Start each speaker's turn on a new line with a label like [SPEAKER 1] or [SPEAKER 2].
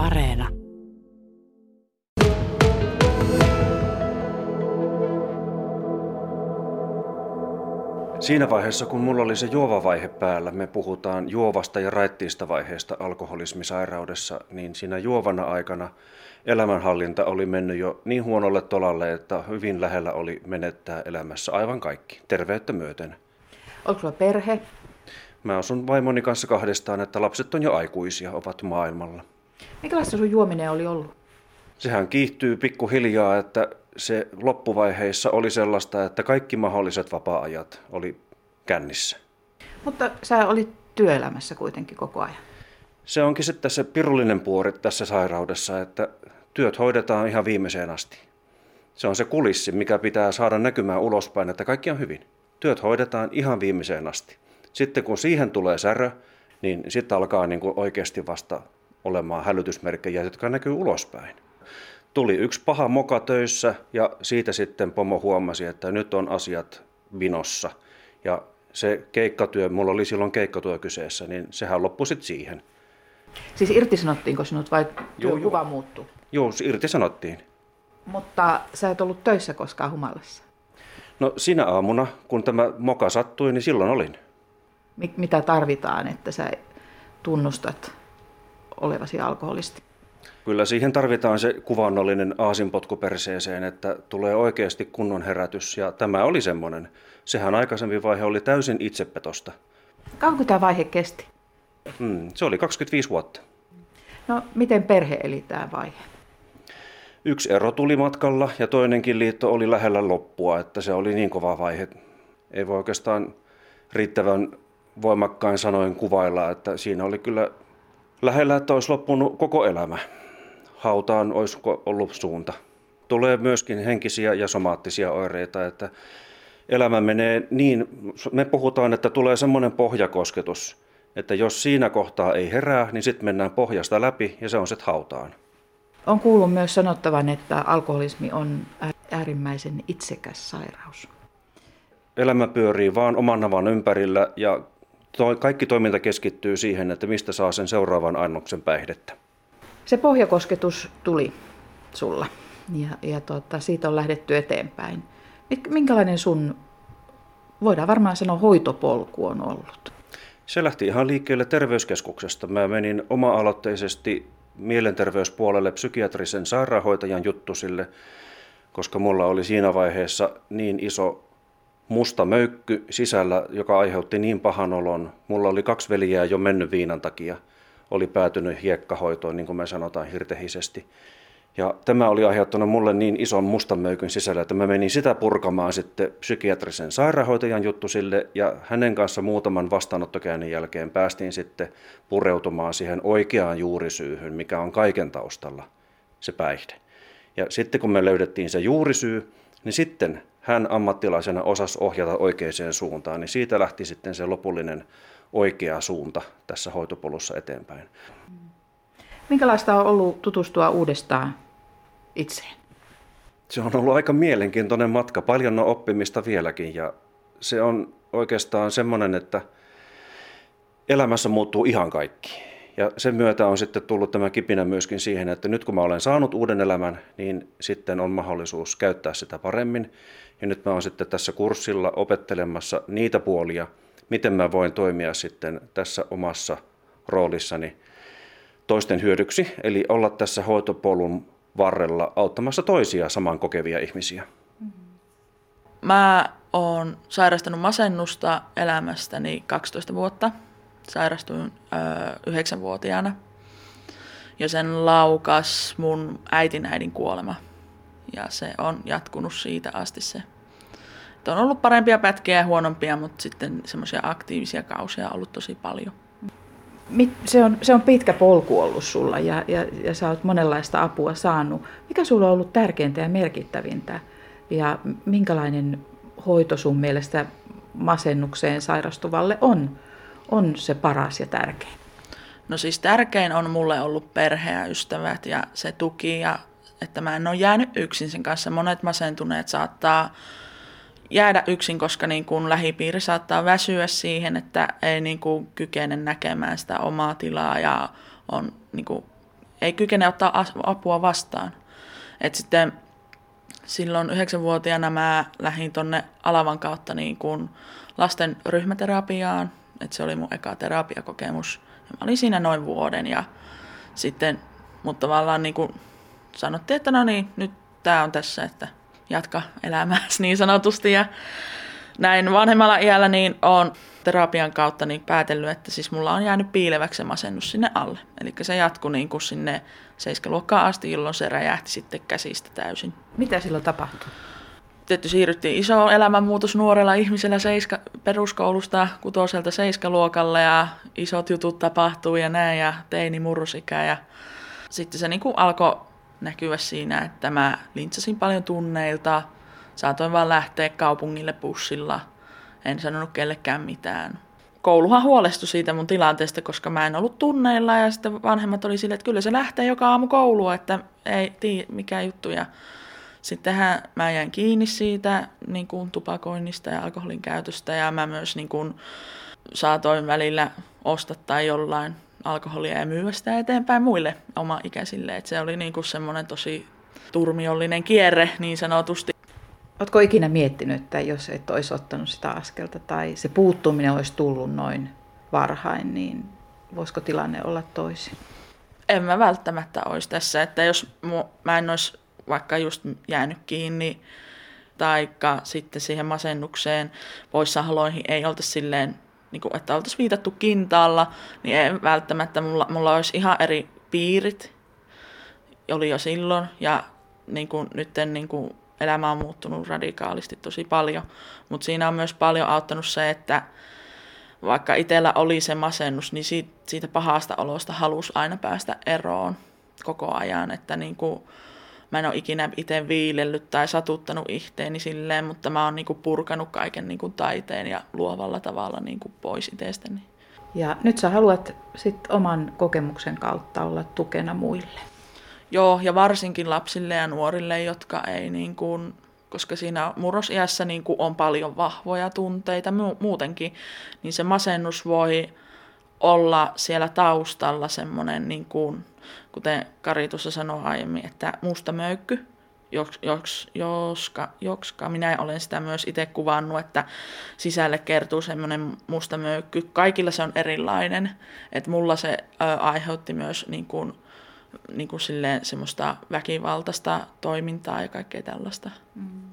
[SPEAKER 1] Areena.
[SPEAKER 2] Siinä vaiheessa, kun mulla oli se juova-vaihe päällä, me puhutaan juovasta ja raittiista vaiheesta alkoholismisairaudessa, niin siinä juovana aikana elämänhallinta oli mennyt jo niin huonolle tolalle, että hyvin lähellä oli menettää elämässä aivan kaikki, terveyttä myöten.
[SPEAKER 3] Onko sulla perhe?
[SPEAKER 2] Mä asun vaimoni kanssa kahdestaan, että lapset on jo aikuisia, ovat maailmalla.
[SPEAKER 3] Minkälaista sun juominen oli ollut?
[SPEAKER 2] Sehän kiihtyy pikkuhiljaa, että se loppuvaiheissa oli sellaista, että kaikki mahdolliset vapaa-ajat oli kännissä.
[SPEAKER 3] Mutta sä olit työelämässä kuitenkin koko ajan.
[SPEAKER 2] Se onkin sitten se pirullinen puori tässä sairaudessa, että työt hoidetaan ihan viimeiseen asti. Se on se kulissi, mikä pitää saada näkymään ulospäin, että kaikki on hyvin. Työt hoidetaan ihan viimeiseen asti. Sitten kun siihen tulee särö, niin sitten alkaa niin kuin oikeasti vasta olemaan hälytysmerkkejä, jotka näkyy ulospäin. Tuli yksi paha moka töissä ja siitä sitten pomo huomasi, että nyt on asiat vinossa. Ja se keikkatyö, mulla oli silloin keikkatyö kyseessä, niin sehän loppui sitten siihen.
[SPEAKER 3] Siis irtisanottiinko sinut vai
[SPEAKER 2] Joo,
[SPEAKER 3] työkuva
[SPEAKER 2] joo.
[SPEAKER 3] muuttui?
[SPEAKER 2] Joo, irtisanottiin.
[SPEAKER 3] Mutta sä et ollut töissä koskaan humalassa.
[SPEAKER 2] No sinä aamuna, kun tämä moka sattui, niin silloin olin.
[SPEAKER 3] Mi- mitä tarvitaan, että sä tunnustat olevasi alkoholisti?
[SPEAKER 2] Kyllä siihen tarvitaan se kuvannollinen aasinpotku perseeseen, että tulee oikeasti kunnon herätys. Ja tämä oli semmoinen. Sehän aikaisempi vaihe oli täysin itsepetosta.
[SPEAKER 3] Kauanko tämä vaihe kesti?
[SPEAKER 2] Mm, se oli 25 vuotta.
[SPEAKER 3] No, miten perhe eli tämä vaihe?
[SPEAKER 2] Yksi ero tuli matkalla ja toinenkin liitto oli lähellä loppua, että se oli niin kova vaihe. Ei voi oikeastaan riittävän voimakkain sanoin kuvailla, että siinä oli kyllä lähellä, että olisi loppunut koko elämä. Hautaan olisi ollut suunta. Tulee myöskin henkisiä ja somaattisia oireita, että elämä menee niin, me puhutaan, että tulee semmoinen pohjakosketus, että jos siinä kohtaa ei herää, niin sitten mennään pohjasta läpi ja se on sitten hautaan.
[SPEAKER 3] On kuullut myös sanottavan, että alkoholismi on äärimmäisen itsekäs sairaus.
[SPEAKER 2] Elämä pyörii vaan oman navan ympärillä ja to, kaikki toiminta keskittyy siihen, että mistä saa sen seuraavan annoksen päihdettä.
[SPEAKER 3] Se pohjakosketus tuli sulla ja, ja tuota, siitä on lähdetty eteenpäin. Minkälainen sun, voidaan varmaan sanoa, hoitopolku on ollut?
[SPEAKER 2] Se lähti ihan liikkeelle terveyskeskuksesta. Mä menin oma-aloitteisesti mielenterveyspuolelle psykiatrisen sairaanhoitajan juttusille, koska mulla oli siinä vaiheessa niin iso musta möykky sisällä, joka aiheutti niin pahan olon. Mulla oli kaksi veljää jo mennyt viinan takia. Oli päätynyt hiekkahoitoon, niin kuin me sanotaan hirtehisesti. Ja tämä oli aiheuttanut mulle niin ison mustan möykyn sisällä, että mä menin sitä purkamaan sitten psykiatrisen sairaanhoitajan juttusille ja hänen kanssa muutaman vastaanottokäynnin jälkeen päästiin sitten pureutumaan siihen oikeaan juurisyyhyn, mikä on kaiken taustalla se päihde. Ja sitten kun me löydettiin se juurisyy, niin sitten hän ammattilaisena osasi ohjata oikeaan suuntaan, niin siitä lähti sitten se lopullinen oikea suunta tässä hoitopolussa eteenpäin.
[SPEAKER 3] Minkälaista on ollut tutustua uudestaan itseen?
[SPEAKER 2] Se on ollut aika mielenkiintoinen matka, paljon on oppimista vieläkin ja se on oikeastaan semmoinen, että elämässä muuttuu ihan kaikki. Ja sen myötä on sitten tullut tämä kipinä myöskin siihen, että nyt kun mä olen saanut uuden elämän, niin sitten on mahdollisuus käyttää sitä paremmin. Ja nyt mä olen sitten tässä kurssilla opettelemassa niitä puolia, miten mä voin toimia sitten tässä omassa roolissani toisten hyödyksi, eli olla tässä hoitopolun varrella auttamassa toisia saman kokevia ihmisiä.
[SPEAKER 4] Mä oon sairastanut masennusta elämästäni 12 vuotta. Sairastuin ö, 9-vuotiaana. Ja sen laukas mun äitin äidin kuolema. Ja se on jatkunut siitä asti se. On ollut parempia pätkiä ja huonompia, mutta sitten semmoisia aktiivisia kausia on ollut tosi paljon.
[SPEAKER 3] Se on, se on pitkä polku ollut sulla ja, ja, ja sä oot monenlaista apua saanut. Mikä sulla on ollut tärkeintä ja merkittävintä ja minkälainen hoito sun mielestä masennukseen sairastuvalle on, on se paras ja tärkein?
[SPEAKER 4] No siis tärkein on mulle ollut perhe ja ystävät ja se tuki ja että mä en ole jäänyt yksin sen kanssa. Monet masentuneet saattaa jäädä yksin, koska niin kuin lähipiiri saattaa väsyä siihen, että ei niin kuin kykene näkemään sitä omaa tilaa ja on niin kuin ei kykene ottaa apua vastaan. Et sitten silloin yhdeksänvuotiaana mä lähdin tonne Alavan kautta niin kuin lasten ryhmäterapiaan. Et se oli mun eka terapiakokemus. Ja mä olin siinä noin vuoden ja sitten mutta tavallaan niin kuin sanottiin, että no niin, nyt tämä on tässä, että jatka elämääsi niin sanotusti. Ja näin vanhemmalla iällä niin on terapian kautta niin päätellyt, että siis mulla on jäänyt piileväksi se masennus sinne alle. Eli se jatkui niin kuin sinne seiskaluokkaan asti, jolloin se räjähti sitten käsistä täysin.
[SPEAKER 3] Mitä silloin tapahtui?
[SPEAKER 4] Tietty siirryttiin iso elämänmuutos nuorella ihmisellä seiska, peruskoulusta kutoselta seiskaluokalle ja isot jutut tapahtuu ja näin ja teini murrosikä ja sitten se niin kuin alkoi näkyä siinä, että mä lintsasin paljon tunneilta, saatoin vaan lähteä kaupungille bussilla, en sanonut kellekään mitään. Kouluhan huolestui siitä mun tilanteesta, koska mä en ollut tunneilla ja sitten vanhemmat oli silleen, että kyllä se lähtee joka aamu koulua, että ei tiedä mikä juttu. Ja sittenhän mä jäin kiinni siitä niin kuin tupakoinnista ja alkoholin käytöstä ja mä myös niin kuin, saatoin välillä ostattaa jollain alkoholia ja myyä sitä eteenpäin muille oma-ikäisille. Et se oli niinku semmoinen tosi turmiollinen kierre niin sanotusti.
[SPEAKER 3] Oletko ikinä miettinyt, että jos et olisi ottanut sitä askelta tai se puuttuminen olisi tullut noin varhain, niin voisiko tilanne olla toisin?
[SPEAKER 4] En mä välttämättä olisi tässä, että jos mä en olisi vaikka just jäänyt kiinni, taikka sitten siihen masennukseen poissaoloihin ei olta silleen niin kuin, että oltaisiin viitattu kintaalla, niin ei välttämättä mulla, mulla olisi ihan eri piirit, oli jo silloin, ja niin kuin, nyt niin kuin, elämä on muuttunut radikaalisti tosi paljon, mutta siinä on myös paljon auttanut se, että vaikka itsellä oli se masennus, niin siitä, siitä pahasta olosta halusi aina päästä eroon koko ajan, että niin kuin, mä en ole ikinä itse viilellyt tai satuttanut itteeni silleen, mutta mä oon niinku purkanut kaiken niinku taiteen ja luovalla tavalla niinku pois itsestäni.
[SPEAKER 3] Ja nyt sä haluat sit oman kokemuksen kautta olla tukena muille.
[SPEAKER 4] Joo, ja varsinkin lapsille ja nuorille, jotka ei niin kuin, koska siinä murrosiässä niin kuin on paljon vahvoja tunteita muutenkin, niin se masennus voi olla siellä taustalla semmoinen niin kuin kuten Kari tuossa sanoi aiemmin, että musta möykky, joks, joks, joska, jokska minä olen sitä myös itse kuvannut, että sisälle kertuu semmoinen musta möykky. Kaikilla se on erilainen, että mulla se ä, aiheutti myös niin kuin, niin kuin silleen semmoista väkivaltaista toimintaa ja kaikkea tällaista. Mm.